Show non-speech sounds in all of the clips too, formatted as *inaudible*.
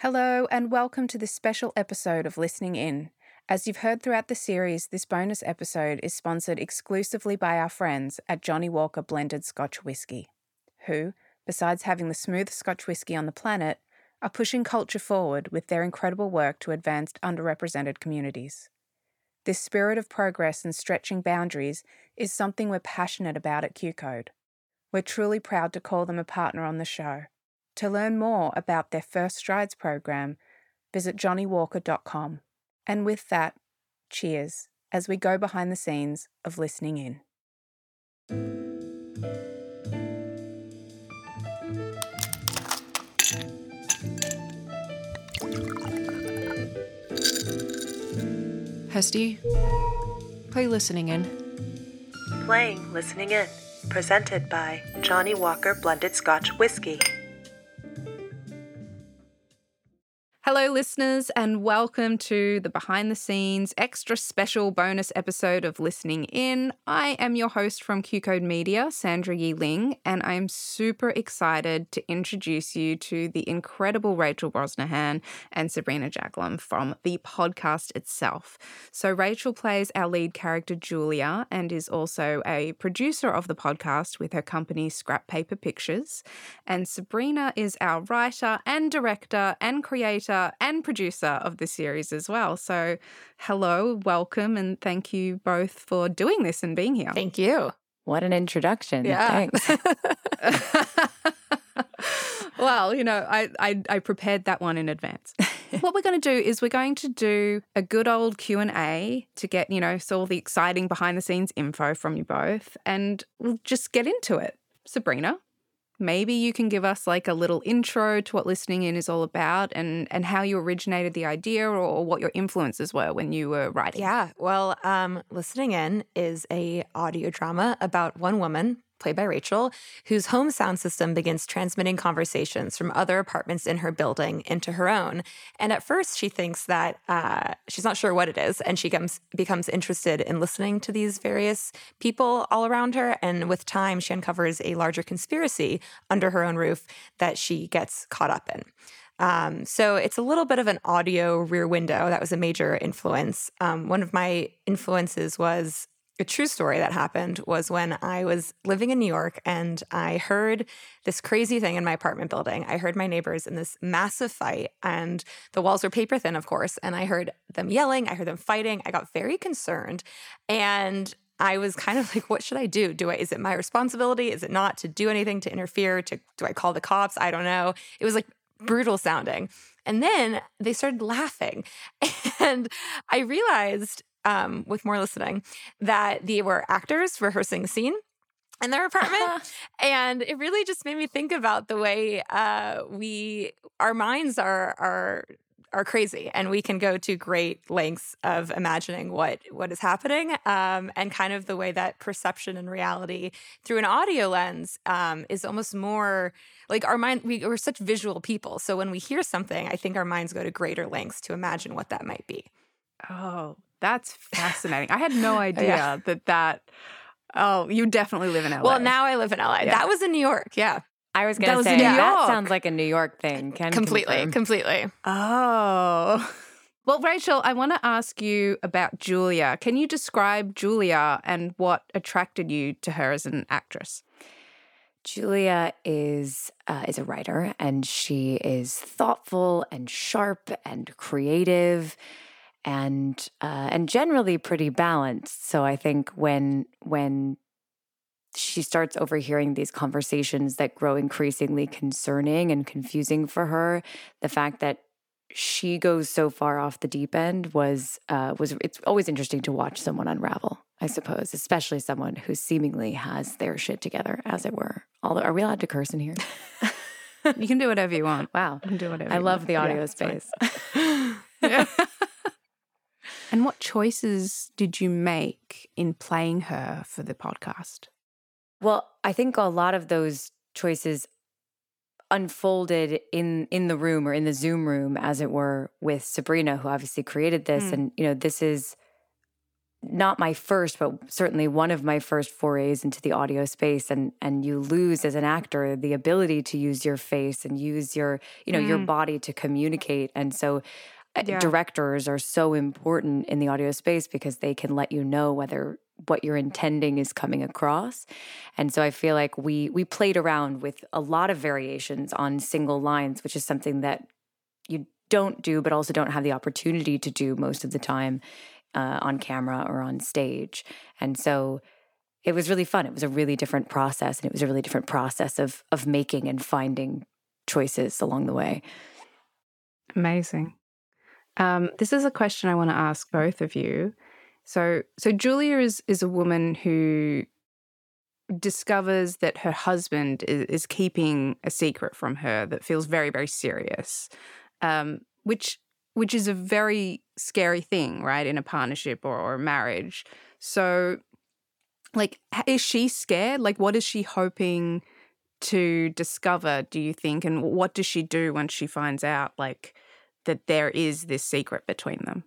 Hello, and welcome to this special episode of Listening In. As you've heard throughout the series, this bonus episode is sponsored exclusively by our friends at Johnnie Walker Blended Scotch Whisky, who, besides having the smoothest Scotch whisky on the planet, are pushing culture forward with their incredible work to advance underrepresented communities. This spirit of progress and stretching boundaries is something we're passionate about at Q Code. We're truly proud to call them a partner on the show. To learn more about their First Strides program, visit johnniewalker.com. And with that, cheers as we go behind the scenes of listening in. Hesty, play listening in. Playing Listening In, presented by Johnnie Walker Blended Scotch Whiskey. Hello, listeners, and welcome to the behind the scenes extra special bonus episode of Listening In. I am your host from Q Code Media, Sandra Yee Ling, and I'm super excited to introduce you to the incredible Rachel Brosnahan and Sabrina Jaglom from the podcast itself. So, Rachel plays our lead character, Julia, and is also a producer of the podcast with her company Scrap Paper Pictures. And Sabrina is our writer and director and creator and producer of the series as well. So, hello, welcome, and thank you both for doing this and being here. Thank you. What an introduction. Yeah. Thanks. *laughs* *laughs* well, you know, I, I, I prepared that one in advance. *laughs* what we're going to do is we're going to do a good old Q&A to get, you know, so all the exciting behind the scenes info from you both and we'll just get into it. Sabrina, maybe you can give us like a little intro to what listening in is all about and and how you originated the idea or, or what your influences were when you were writing Yeah. Well, um, listening in is a audio drama about one woman played by Rachel, whose home sound system begins transmitting conversations from other apartments in her building into her own. And at first, she thinks that uh, she's not sure what it is, and she comes, becomes interested in listening to these various people all around her. And with time, she uncovers a larger conspiracy under her own roof that she gets caught up in. Um, so it's a little bit of an audio rear window. That was a major influence. Um, one of my influences was a true story that happened was when I was living in New York and I heard this crazy thing in my apartment building. I heard my neighbors in this massive fight, and the walls were paper thin, of course. And I heard them yelling, I heard them fighting. I got very concerned. And I was kind of *laughs* like, what should I do? Do I is it my responsibility? Is it not to do anything to interfere? To do I call the cops? I don't know. It was like brutal sounding. And then they started laughing. *laughs* And I realized um, with more listening that they were actors rehearsing a scene in their apartment. *laughs* and it really just made me think about the way uh, we, our minds are, are, are crazy and we can go to great lengths of imagining what what is happening um, and kind of the way that perception and reality through an audio lens um, is almost more like our mind we, we're such visual people so when we hear something i think our minds go to greater lengths to imagine what that might be oh that's fascinating i had no *laughs* idea Yeah. that that oh you definitely live in la well now i live in la Yeah. that was in new york yeah I was That going to was say that sounds like a New York thing. Can completely confirm. completely Oh. *laughs* Well, Rachel, I want to ask you about Julia. Can you describe Julia and what attracted you to her as an actress? Julia is uh, is a writer, and she is thoughtful and sharp and creative, and uh, and generally pretty balanced. So I think when when she starts overhearing these conversations that grow increasingly concerning and confusing for her, the fact that she goes so far off the deep end was uh, was it's always interesting to watch someone unravel. I suppose, especially someone who seemingly has their shit together, as it were. Although, are we allowed to curse in here? You can do whatever you want. Wow, You can do whatever. I love want. the audio space. Yeah, it's fine. *laughs* *laughs* And what choices did you make in playing her for the podcast? Well, I think a lot of those choices unfolded in in the room or in the Zoom room, as it were, with Sabrina, who obviously created this. Mm. And you know, this is not my first, but certainly one of my first forays into the audio space. And and you lose as an actor the ability to use your face and use your you know your Mm. body to communicate. And so. Uh, Yeah. Directors are so important in the audio space because they can let you know whether what you're intending is coming across. And so I feel like we we played around with a lot of variations on single lines, which is something that you don't do, but also don't have the opportunity to do most of the time uh, on camera or on stage. And so it was really fun. It was a really different process, and it was a really different process of of making and finding choices along the way. Amazing. Um, this is a question I want to ask both of you. So, so Julia is is a woman who discovers that her husband is, is keeping a secret from her that feels very, very serious, um, which which is a very scary thing, right, in a partnership or, or a marriage. So, like, is she scared? Like, what is she hoping to discover? Do you think, and what does she do when she finds out, like? That there is this secret between them.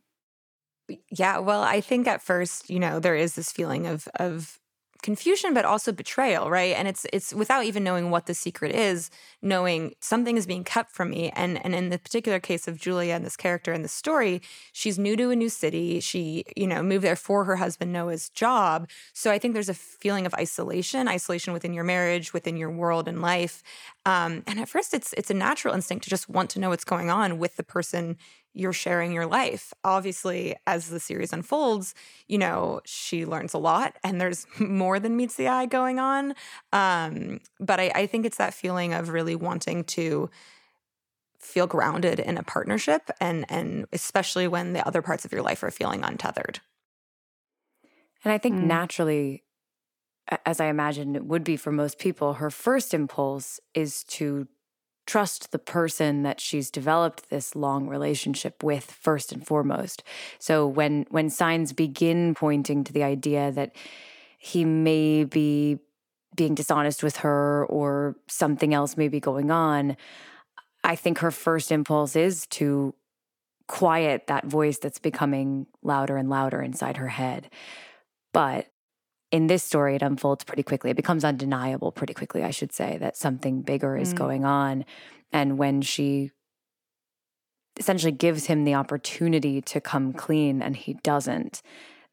Yeah, well, I think at first, you know, there is this feeling of of confusion but also betrayal, right? And it's it's without even knowing what the secret is, knowing something is being kept from me. And and in the particular case of Julia and this character in the story, she's new to a new city. She, you know, moved there for her husband Noah's job. So I think there's a feeling of isolation, isolation within your marriage, within your world and life. Um, and at first, it's it's a natural instinct to just want to know what's going on with the person you're sharing your life. Obviously, as the series unfolds, you know she learns a lot, and there's *laughs* more than meets the eye going on. Um, but I, I think it's that feeling of really wanting to feel grounded in a partnership, and and especially when the other parts of your life are feeling untethered. And I think Mm. naturally, as I imagine it would be for most people, her first impulse is to trust the person that she's developed this long relationship with first and foremost. So when when signs begin pointing to the idea that he may be being dishonest with her or something else may be going on, I think her first impulse is to quiet that voice that's becoming louder and louder inside her head. But in this story, it unfolds pretty quickly. It becomes undeniable pretty quickly, I should say, that something bigger is Mm. going on. And when she essentially gives him the opportunity to come clean and he doesn't,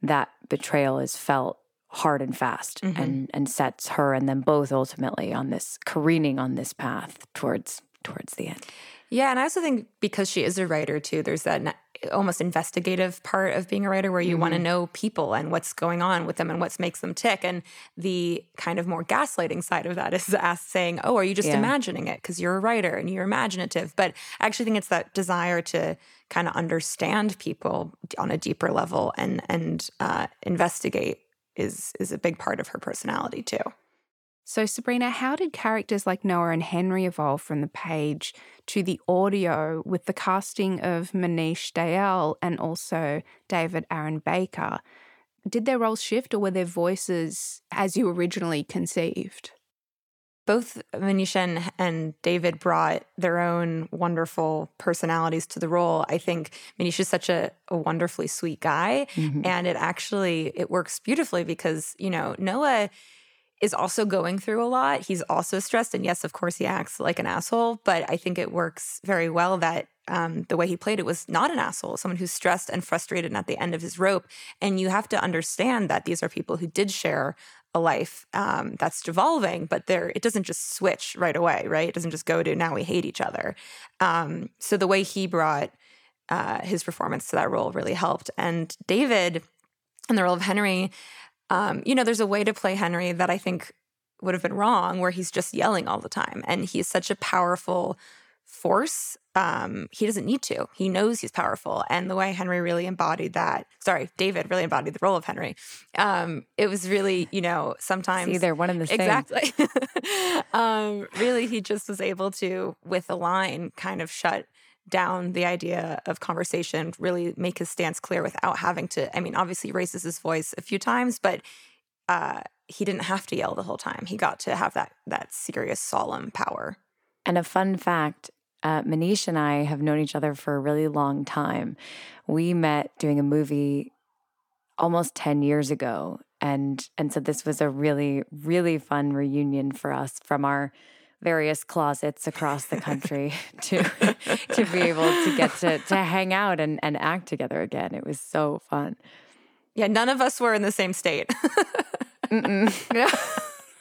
that betrayal is felt hard and fast Mhm. and and sets her and them both ultimately on this careening on this path towards towards the end. Yeah, and I also think because she is a writer too, there's that almost investigative part of being a writer where you want to know people and what's going on with them and what makes them tick. And the kind of more gaslighting side of that is *laughs* asked saying, "Oh, are you just Yeah. imagining it because you're a writer and you're imaginative?" But I actually think it's that desire to kind of understand people on a deeper level and and uh, investigate is is a big part of her personality too. So, Sabrina, how did characters like Noah and Henry evolve from the page to the audio with the casting of Manish Dayal and also David Aaron Baker? Did their roles shift or were their voices as you originally conceived? both Manisha and, and David brought their own wonderful personalities to the role. I think Manisha is such a, a wonderfully sweet guy, mm-hmm. and it actually it works beautifully because you know Noah is also going through a lot. He's also stressed, and yes, of course, he acts like an asshole. But I think it works very well that um, the way he played it was not an asshole, someone who's stressed and frustrated and at the end of his rope. And you have to understand that these are people who did share a life um, that's devolving, but there it doesn't just switch right away, right? It doesn't just go to now we hate each other. Um, so the way he brought uh, his performance to that role really helped. And David, in the role of Henry, um, you know, there's a way to play Henry that I think would have been wrong, where he's just yelling all the time, and he's such a powerful force. Um, he doesn't need to. He knows he's powerful. And the way Henry really embodied that, sorry, David really embodied the role of Henry. Um, it was really, you know, sometimes. See, they're one and the same. Exactly. *laughs* um, really, he just was able to, with a line, kind of shut down the idea of conversation, really make his stance clear without having to. I mean, obviously, raises his voice a few times, but uh, he didn't have to yell the whole time. He got to have that that serious, solemn power. And a fun fact uh, Manish and I have known each other for a really long time. We met doing a movie almost 10 years ago. And, and so this was a really, really fun reunion for us from our various closets across the country *laughs* *laughs* to to be able to get to to hang out and, and act together again. It was so fun. Yeah, none of us were in the same state. yeah.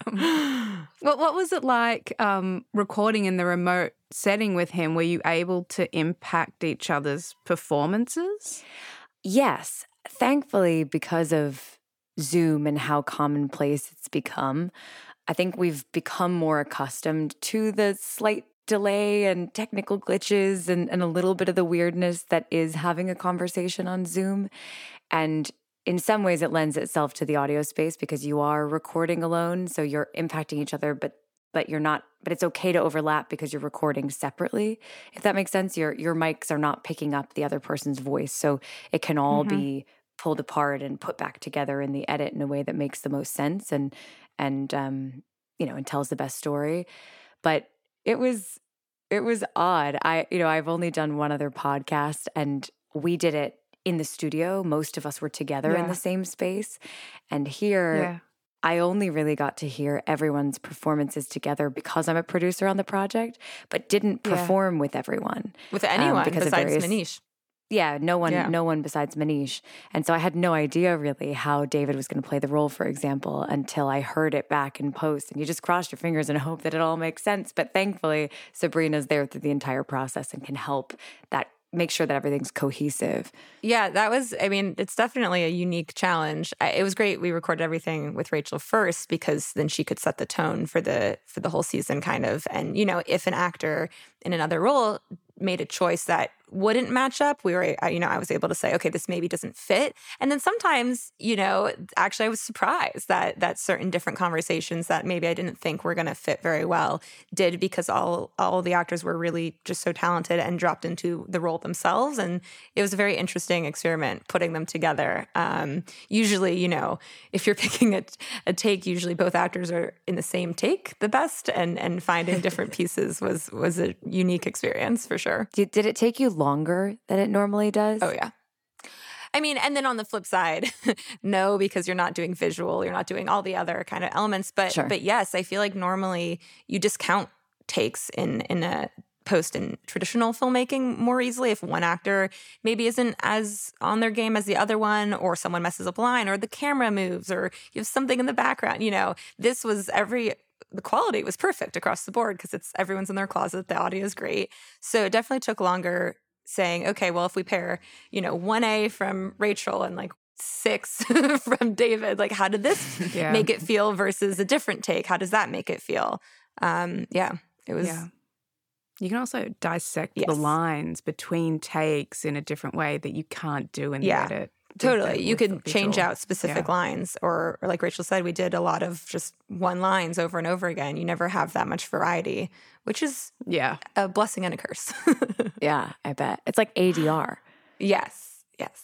*laughs* what what was it like um, recording in the remote setting with him? Were you able to impact each other's performances? Yes, thankfully because of Zoom and how commonplace it's become. I think we've become more accustomed to the slight delay and technical glitches and, and a little bit of the weirdness that is having a conversation on Zoom. And in some ways, it lends itself to the audio space because you are recording alone. So you're impacting each other, but but you're not but it's okay to overlap because you're recording separately if that makes sense your your mics are not picking up the other person's voice so it can all mm-hmm. be pulled apart and put back together in the edit in a way that makes the most sense and and um, you know and tells the best story but it was it was odd i you know i've only done one other podcast and we did it in the studio most of us were together yeah. in the same space and here yeah. I only really got to hear everyone's performances together because I'm a producer on the project, but didn't perform yeah. with everyone. With anyone um, because besides various, Manish yeah, no one, yeah. no one besides Manish. And so I had no idea really how David was going to play the role, for example, until I heard it back in post. And you just cross your fingers and *laughs* hope that it all makes sense. But thankfully, Sabrina's there through the entire process and can help that make sure that everything's cohesive. Yeah, that was, I mean, it's definitely a unique challenge. It was great. We recorded everything with Rachel first because then she could set the tone for the for the whole season kind of. And you know, if an actor in another role made a choice that wouldn't match up, we were, you know, I was able to say, okay, this maybe doesn't fit. And then sometimes, you know, actually I was surprised that that certain different conversations that maybe I didn't think were going to fit very well did because all all the actors were really just so talented and dropped into the role themselves. And it was a very interesting experiment putting them together. Um, usually, you know, if you're *laughs* picking a, a take, usually both actors are in the same take the best, and and finding different *laughs* pieces was was a unique experience for sure. Did, did it take you longer than it normally does? Oh, yeah. I mean, and then on the flip side, *laughs* no, because you're not doing visual, you're not doing all the other kind of elements. But sure. but yes, I feel like normally you discount takes in in a post in traditional filmmaking more easily if one actor maybe isn't as on their game as the other one or someone messes up a line or the camera moves or you have something in the background you know this was every the quality was perfect across the board because it's everyone's in their closet the audio is great so it definitely took longer saying, okay, well, if we pair, you know, 1A from Rachel and like six *laughs* from David, like how did this *laughs* yeah. make it feel versus a different take? How does that make it feel? Um, yeah, it was. Yeah. You can also dissect yes. the lines between takes in a different way that you can't do in the yeah. edit. Totally. You could change out specific yeah. lines, or, or like Rachel said, we did a lot of just one lines over and over again. You never have that much variety, which is yeah a blessing and a curse. *laughs* yeah, I bet. It's like ADR. Yes. Yes.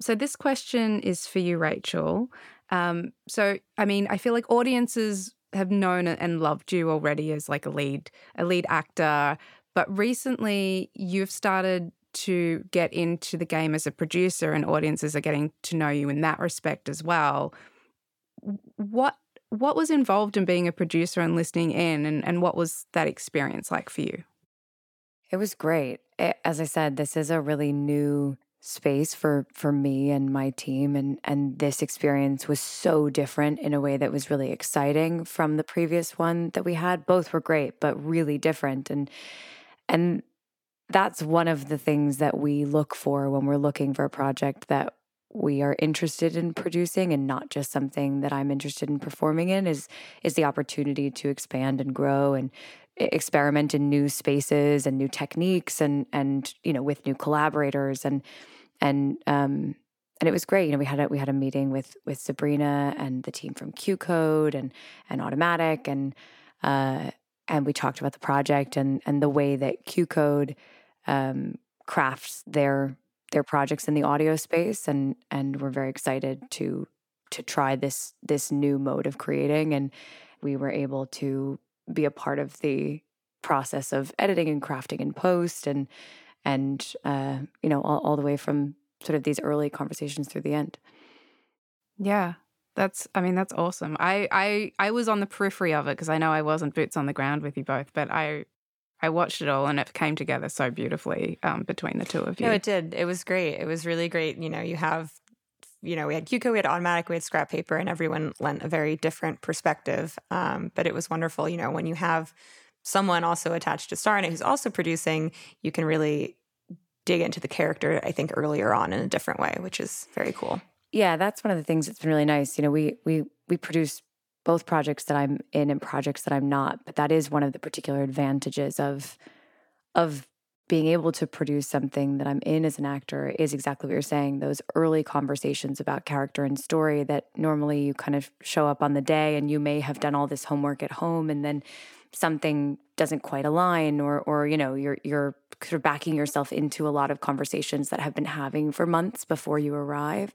So this question is for you, Rachel. Um, so I mean, I feel like audiences have known and loved you already as like a lead, a lead actor, but recently you've started to get into the game as a producer and audiences are getting to know you in that respect as well. What what was involved in being a producer and listening in and, and what was that experience like for you? It was great. It, as I said, this is a really new space for for me and my team and and this experience was so different in a way that was really exciting from the previous one that we had both were great but really different and and that's one of the things that we look for when we're looking for a project that we are interested in producing and not just something that I'm interested in performing in is is the opportunity to expand and grow and experiment in new spaces and new techniques and and you know with new collaborators and and um and it was great. You know, we had a we had a meeting with with Sabrina and the team from Q Code and and Automatic and uh and we talked about the project and and the way that Q Code um crafts their their projects in the audio space and and we're very excited to to try this this new mode of creating and we were able to be a part of the process of editing and crafting and post and and uh, you know all, all the way from sort of these early conversations through the end. Yeah that's i mean that's awesome i i i was on the periphery of it because i know i wasn't boots on the ground with you both but i I watched it all and it came together so beautifully um, between the two of you. No, it did. It was great. It was really great. You know, you have, you know, we had Q Code, we had automatic, we had scrap paper, and everyone lent a very different perspective. Um, but it was wonderful. You know, when you have someone also attached to Starnet who's also producing, you can really dig into the character, I think, earlier on in a different way, which is very cool. Yeah, that's one of the things that's been really nice. You know, we we we produce both projects that I'm in and projects that I'm not, but that is one of the particular advantages of of being able to produce something that I'm in as an actor is exactly what you're saying. Those early conversations about character and story that normally you kind of show up on the day and you may have done all this homework at home and then something doesn't quite align or or you know you're you're sort of backing yourself into a lot of conversations that have been having for months before you arrive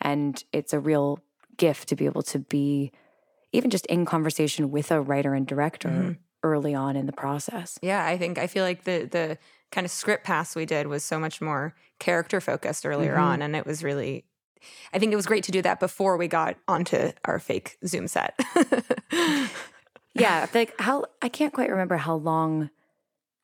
and it's a real gift to be able to be even just in conversation with a writer and director mm-hmm. early on in the process. Yeah, I think I feel like the the kind of script pass we did was so much more character focused earlier mm-hmm. on and it was really I think it was great to do that before we got onto our fake Zoom set. *laughs* yeah, like how I can't quite remember how long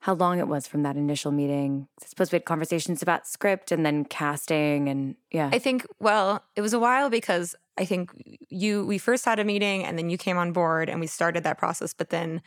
how long it was from that initial meeting. I suppose we had conversations about script and then casting and yeah. I think well, it was a while because I think you we first had a meeting and then you came on board and we started that process, but then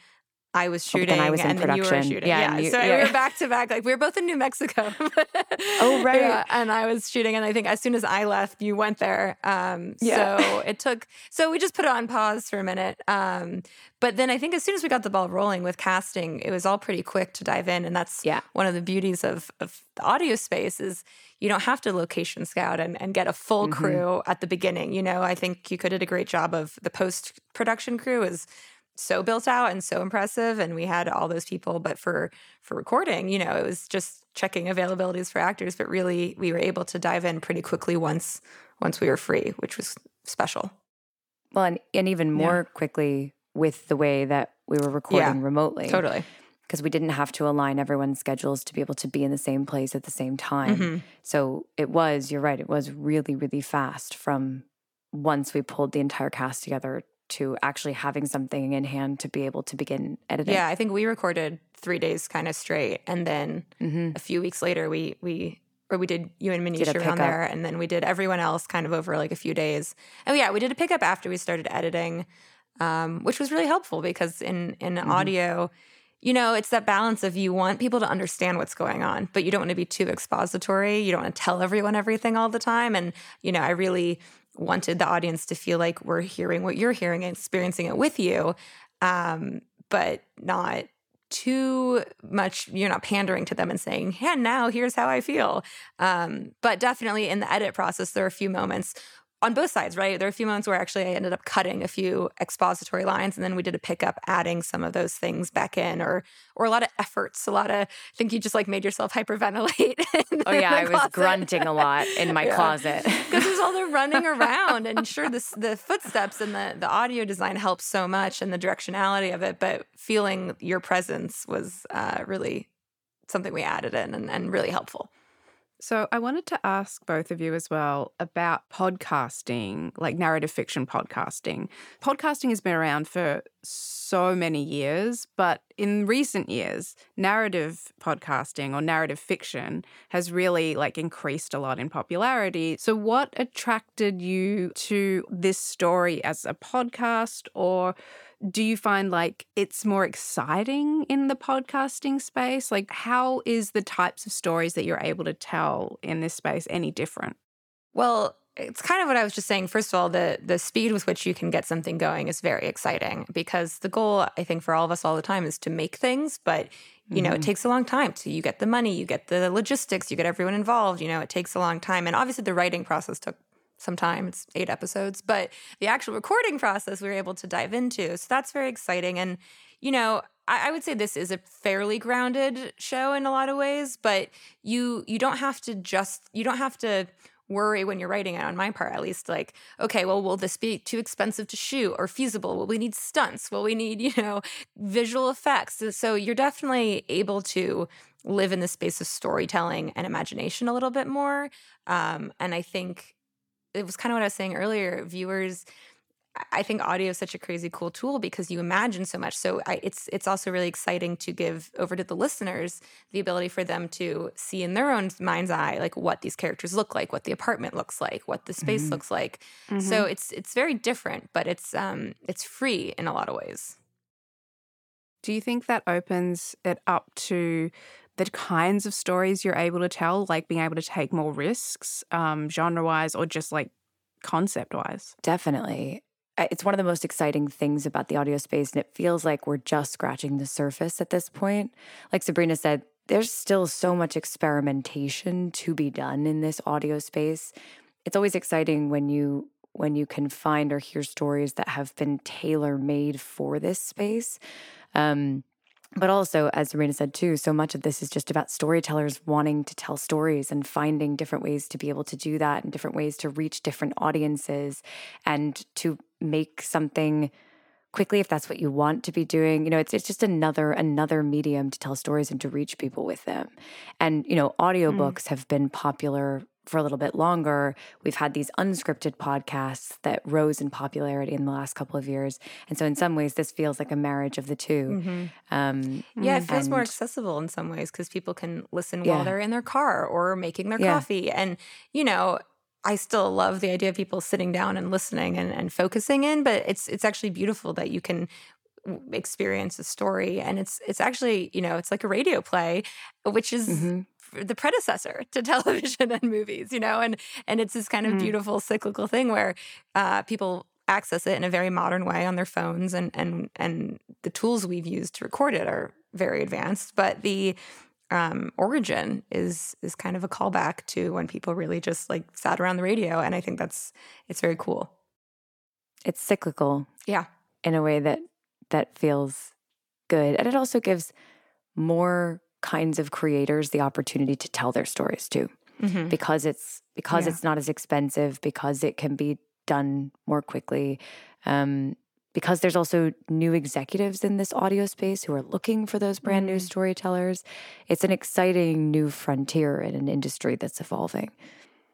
I was shooting, oh, I was and then you were shooting. Yeah, yeah. You, so yeah. we were back to back. Like we were both in New Mexico. *laughs* oh right. Yeah, and I was shooting, and I think as soon as I left, you went there. Um, yeah. So it took. So we just put it on pause for a minute. Um, but then I think as soon as we got the ball rolling with casting, it was all pretty quick to dive in, and that's yeah. one of the beauties of of the audio space is you don't have to location scout and, and get a full mm-hmm. crew at the beginning. You know, I think you could did a great job of the post production crew is so built out and so impressive and we had all those people but for for recording you know it was just checking availabilities for actors but really we were able to dive in pretty quickly once once we were free which was special well and, and even more yeah. quickly with the way that we were recording yeah, remotely totally because we didn't have to align everyone's schedules to be able to be in the same place at the same time mm-hmm. so it was you're right it was really really fast from once we pulled the entire cast together to actually having something in hand to be able to begin editing. Yeah, I think we recorded three days kind of straight, and then mm-hmm. a few weeks later, we we or we did you and Manisha on there, and then we did everyone else kind of over like a few days. And yeah, we did a pickup after we started editing, um, which was really helpful because in in mm-hmm. audio. You know, it's that balance of you want people to understand what's going on, but you don't want to be too expository. You don't want to tell everyone everything all the time. And, you know, I really wanted the audience to feel like we're hearing what you're hearing and experiencing it with you, um, but not too much you're not pandering to them and saying yeah now here's how i feel. Um, but definitely in the edit process there are a few moments on both sides, right? There are a few moments where actually I ended up cutting a few expository lines, and then we did a pickup, adding some of those things back in, or or a lot of efforts, a lot of. I think you just like made yourself *laughs* hyperventilate. oh yeah, I was grunting a lot in my yeah. closet because there's all the *laughs* running around, and sure, this the footsteps and the the audio design helps so much, and the directionality of it, but feeling your presence was uh, really something we added in and, and really helpful. So, I wanted to ask both of you as well about podcasting, like narrative fiction podcasting. Podcasting has been around for so many years, but in recent years, narrative podcasting or narrative fiction has really like increased a lot in popularity. So, what attracted you to this story as a podcast or do you find like it's more exciting in the podcasting space? Like, how is the types of stories that you're able to tell in this space any different? Well, it's kind of what I was just saying. First of all, the the speed with which you can get something going is very exciting because the goal, I think, for all of us all the time is to make things, but you know, mm-hmm. it takes a long time to you get the money, you get the logistics, you get everyone involved. You know, it takes a long time, and obviously the writing process took some time. It's eight episodes, but the actual recording process we were able to dive into. So that's very exciting. And, you know, I, I, would say this is a fairly grounded show in a lot of ways, but you you don't have to just you don't have to worry when you're writing it on my part at least like okay well will this be too expensive to shoot or feasible will we need stunts will we need *laughs* you know visual effects so you're definitely able to live in the space of storytelling and imagination a little bit more um, and i think it was kind of what I was saying earlier. Viewers, I think audio is such a crazy cool tool because you imagine so much. So I, it's it's also really exciting to give over to the listeners the ability for them to see in their own mind's eye like what these characters look like, what the apartment looks like, what the space mm-hmm. looks like. Mm-hmm. So it's it's very different, but it's um it's free in a lot of ways. Do you think that opens it up to the kinds of stories you're able to tell, like being able to take more risks, um, genre wise, or just like concept wise? Definitely. It's one of the most exciting things about the audio space, and it feels like we're just scratching the surface at this point. Like Sabrina said, there's still so much experimentation to be done in this audio space. It's always exciting when you when you can find or hear stories that have been tailor made for this space. Um, but also, as Sabrina said too, so much of this is just about storytellers wanting to tell stories and finding different ways to be able to do that and different ways to reach different audiences and to make something quickly if that's what you want to be doing you know it's it's just another another medium to tell stories and to reach people with them and you know audiobooks mm. have been popular for a little bit longer, we've had these unscripted podcasts that rose in popularity in the last couple of years. And so, in some ways, this feels like a marriage of the 2 mm-hmm. um, yeah, it feels and, more accessible in some ways because people can listen yeah. while they're in their car or making their yeah. coffee. And, you know, I still love the idea of people sitting down and listening and, and focusing in, but it's it's actually beautiful that you can experience a story and it's it's actually you know it's like a radio play which is mm-hmm the predecessor *laughs* to television and movies, you know, and and it's this kind of mm. beautiful cyclical thing where uh, people access it in a very modern way on their phones, and and and the tools we've used to record it are very advanced, but the um, origin is is kind of a callback to when people really just like sat around the radio, and I think that's it's very cool. It's cyclical, yeah, in a way that that feels good, and it also gives more kinds of creators the opportunity to tell their stories too. Mm-hmm. Because it's because yeah. it's not as expensive, because it can be done more quickly. Um, because there's also new executives in this audio space who are looking for those brand mm-hmm. new storytellers. It's an exciting new frontier in an industry that's evolving.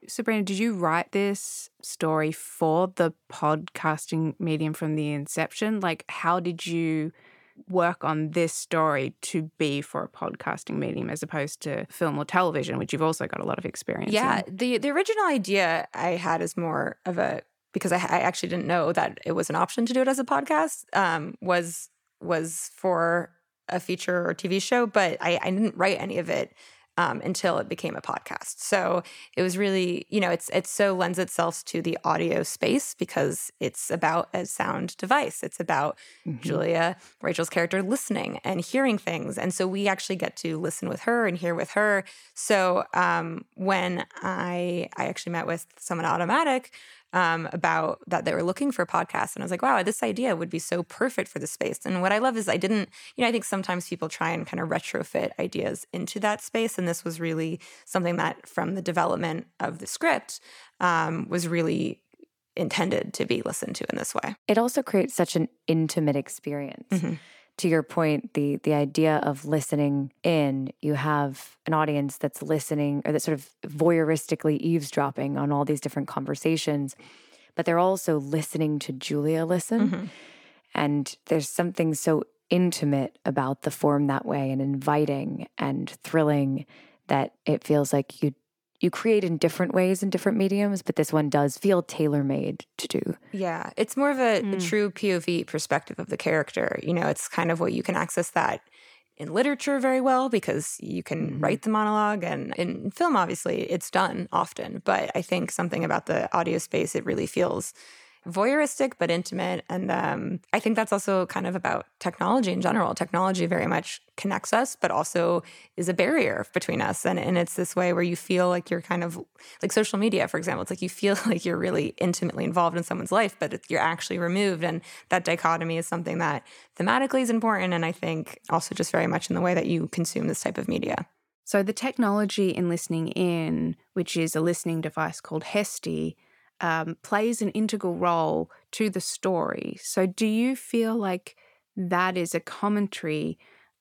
Sabrina, did you write this story for the podcasting medium from the inception? Like, how did you work on this story to be for a podcasting medium as opposed to film or television, which you've also got a lot of experience yeah, in? the the original idea I had is more of a because I, I actually didn't know that it was an option to do it as a podcast. Um, was was for a feature or TV show, but I, I didn't write any of it um, until it became a podcast. So it was really, you know, it's it so lends itself to the audio space because it's about a sound device. It's about mm-hmm. Julia, Rachel's character, listening and hearing things, and so we actually get to listen with her and hear with her. So um, when I I actually met with someone Automatic um, about that they were looking for podcasts. And I was like, wow, this idea would be so perfect for the space. And what I love is I didn't, you know, I think sometimes people try and kind of retrofit ideas into that space. And this was really something that from the development of the script um, was really intended to be listened to in this way. It also creates such an intimate experience. Mm-hmm to your point, the the idea of listening in, you have an audience that's listening or that's sort of voyeuristically eavesdropping on all these different conversations, but they're also listening to Julia listen. Mm-hmm. And there's something so intimate about the form that way and inviting and thrilling that it feels like you you create in different ways in different mediums, but this one does feel tailor made to do. Yeah, it's more of a, a hmm. true POV perspective of the character. You know, it's kind of what you can access that in literature very well because you can mm-hmm. write the monologue and in film obviously it's done often but i think something about the audio space it really feels voyeuristic but intimate. And um, i think that's also kind of about technology in general. Technology very much connects us but also is a barrier between us. And, and it's this way where you feel like you're kind of like social media for example it's like you feel *laughs* like you're really intimately involved in someone's life but you're actually removed. And that dichotomy is something that thematically is important and i think also just very much in the way that you consume this type of media. So the technology in listening in, which is a listening device called Hesty, um, plays an integral role to the story. So do you feel like that is a commentary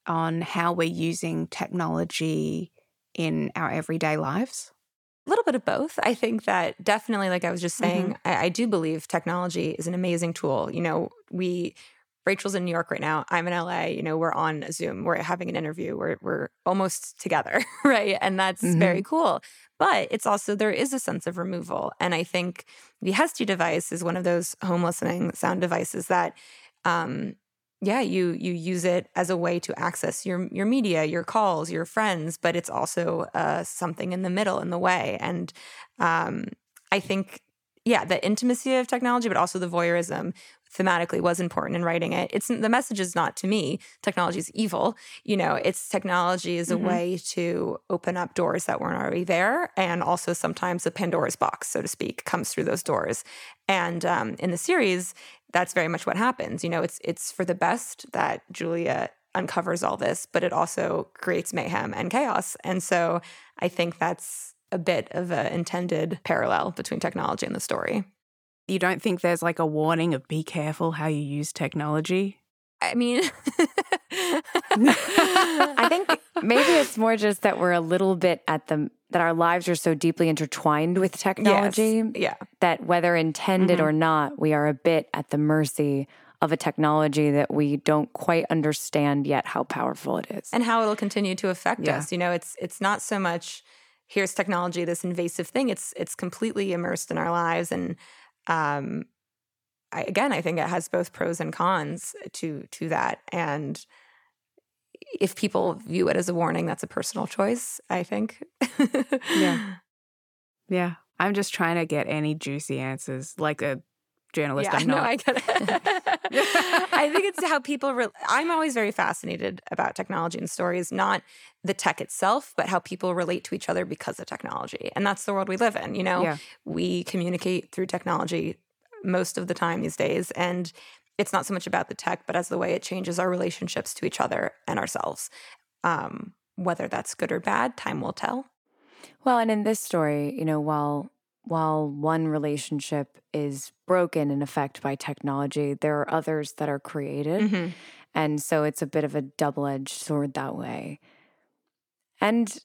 on how we're using technology in our everyday lives? a little bit of both. I think that definitely, like I was just saying, I, I do believe technology is an amazing tool. You know, we Rachel's in New York right now. I'm in LA. You know, we're on Zoom. We're having an interview. We're we're almost together, *laughs* right? And that's very cool. But it's also there is a sense of removal, and I think the Hesty device is one of those home listening sound devices that, um, yeah, you you use it as a way to access your your media, your calls, your friends, but it's also uh, something in the middle, in the way, and um, I think yeah, the intimacy of technology, but also the voyeurism thematically was important in writing it. It's the message is not to me, technology is evil. You know, it's technology is a way to open up doors that weren't already there. And also sometimes a Pandora's box, so to speak, comes through those doors. And um, in the series, that's very much what happens. You know, it's it's for the best that Julia uncovers all this, but it also creates mayhem and chaos. And so I think that's a bit of an intended parallel between technology and the story. You don't think there's like a warning of be careful how you use technology? I mean, *laughs* I think *laughs* maybe it's more just that we're a little bit at the that our lives are so deeply intertwined with technology yeah. that whether intended mm-hmm. or not, we are a bit at the mercy of a technology that we don't quite understand yet how powerful it is. and how it'll continue to affect Yeah. us. You know, it's it's not so much here's technology, this invasive thing. It's it's completely immersed in our lives, and um, I, again, I think it has both pros and cons to to that. And if people view it as a warning, that's a personal choice. I think. Yeah. *laughs* Yeah. I'm just trying to get any juicy answers like a journalist. Yeah, I'm no. I get it. *laughs* I think it's how people. Re- I'm always very fascinated about technology and stories, not the tech itself, but how people relate to each other because of technology, and that's the world we live in. You know, Yeah. we communicate through technology most of the time these days, and it's not so much about the tech, but as the way it changes our relationships to each other and ourselves. Um, whether that's good or bad, time will tell. Well, and in this story, you know, while while one relationship is broken in effect by technology, there are others that are created. And so it's a bit of a double-edged sword that way. And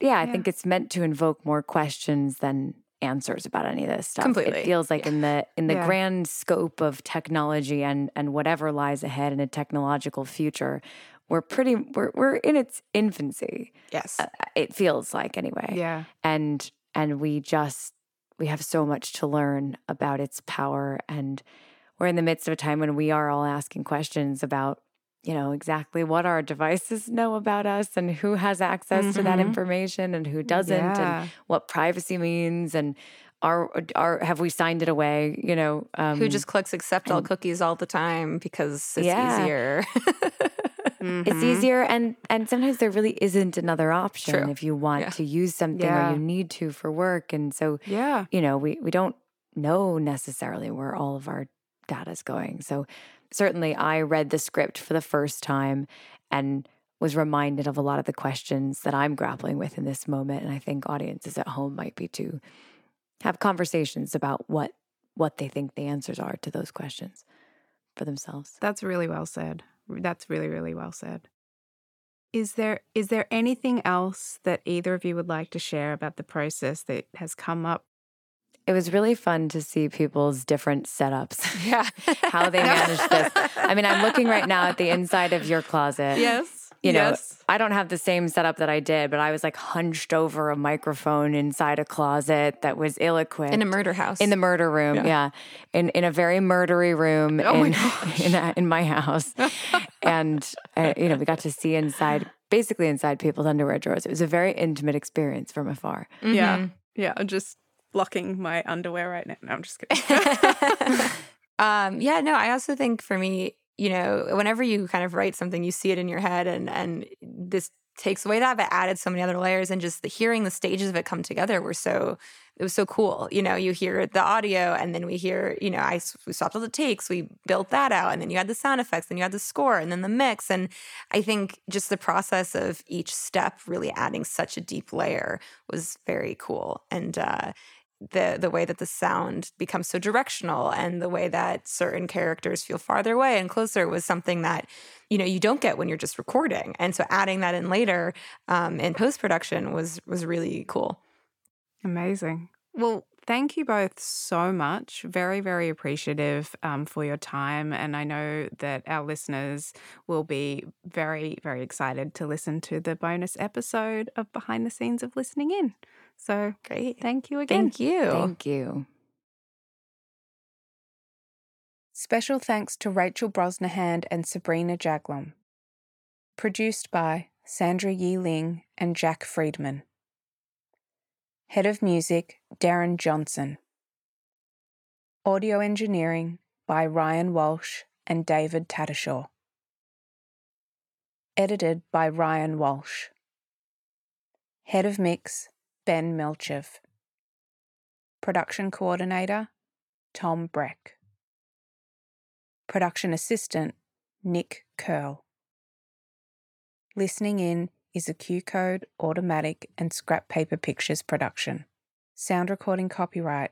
yeah, I Yeah. think it's meant to invoke more questions than answers about any of this stuff. Completely. It feels like in the in the Yeah. grand scope of technology and and whatever lies ahead in a technological future, we're pretty we're we're in its infancy. Yes. Uh, It feels like anyway yeah. and and we just we have so much to learn about its power and we're in the midst of a time when we are all asking questions about you know exactly what our devices *laughs* know about us and who has access to that Mhm. information and who doesn't Yeah. and what privacy means and are are have we signed it away you know um, Who just clicks accept all cookies all the time because it's Yeah. easier. *laughs* Mm-hmm. it's easier and and sometimes there really isn't another option True. if you want Yeah. to use something Yeah. or you need to for work and so Yeah. you know, we, we don't know necessarily where all of our data is going. So certainly I read the script for the first time and was reminded of a lot of the questions that I'm grappling with in this moment. And I think audiences at home might be to have conversations about what what they think the answers are to those questions for themselves. That's really well said. that's really, really well said. Is there is there anything else that either of you would like to share about the process that has come up? It was really fun to see people's different setups. Yeah. *laughs* how they *laughs* manage this. I mean, I'm looking right now at the inside of your closet. Yes. You know, yes. I don't have the same setup that I did, but I was like hunched over a microphone inside a closet that was ill equipped. In a murder house. In the murder room, yeah. Yeah. In in a very murdery room Oh in gosh. *laughs* in, a- in my house. *laughs* and uh, you know, we got to see inside basically inside people's underwear drawers. It was a very intimate experience from afar. Yeah. Mhm. Yeah. I'm just blocking my underwear right now. No, I'm just kidding. *laughs* um, yeah, no, I also think for me, you know, whenever you kind of write something, you see it in your head, and and this takes away that, but added so many other layers, and just the hearing the stages of it come together were so it was so cool. You know, you hear the audio, and then we hear, you know, I we swapped all the takes, we built that out, and then you had the sound effects, then you had the score, and then the mix, and I think just the process of each step really adding such a deep layer was very cool, and. uh the the way that the sound becomes so directional and the way that certain characters feel farther away and closer was something that you know you don't get when you're just recording and so adding that in later um, in post production was was really cool Amazing. Well, thank you both so much. Very, very appreciative um, for your time. And I know that our listeners will be very, very excited to listen to the bonus episode of Behind the Scenes of Listening In. So great thank you again. thank you Thank you. Special thanks to Rachel Brosnahan and Sabrina Jaglom. Produced by Sandra Yee Ling and Jack Friedman. Head of Music Darren Johnson. Audio Engineering by Ryan Walsh and David Tattershaw. Edited by Ryan Walsh. Head of Mix Ben Milchev. Production Coordinator Tom Breck. Production Assistant Nick Curl. Listening In is a Q Code, Automatic, and Scrap Paper Pictures production. Sound recording copyright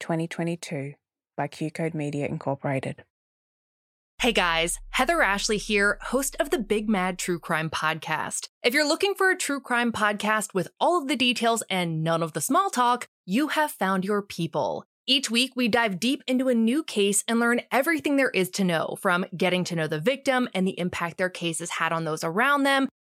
2022 by Q Code Media Incorporated. Hey guys, Heather Ashley here, host of the Big Mad True Crime Podcast. If you're looking for a true crime podcast with all of the details and none of the small talk, you have found your people. Each week, we dive deep into a new case and learn everything there is to know from getting to know the victim and the impact their case has had on those around them,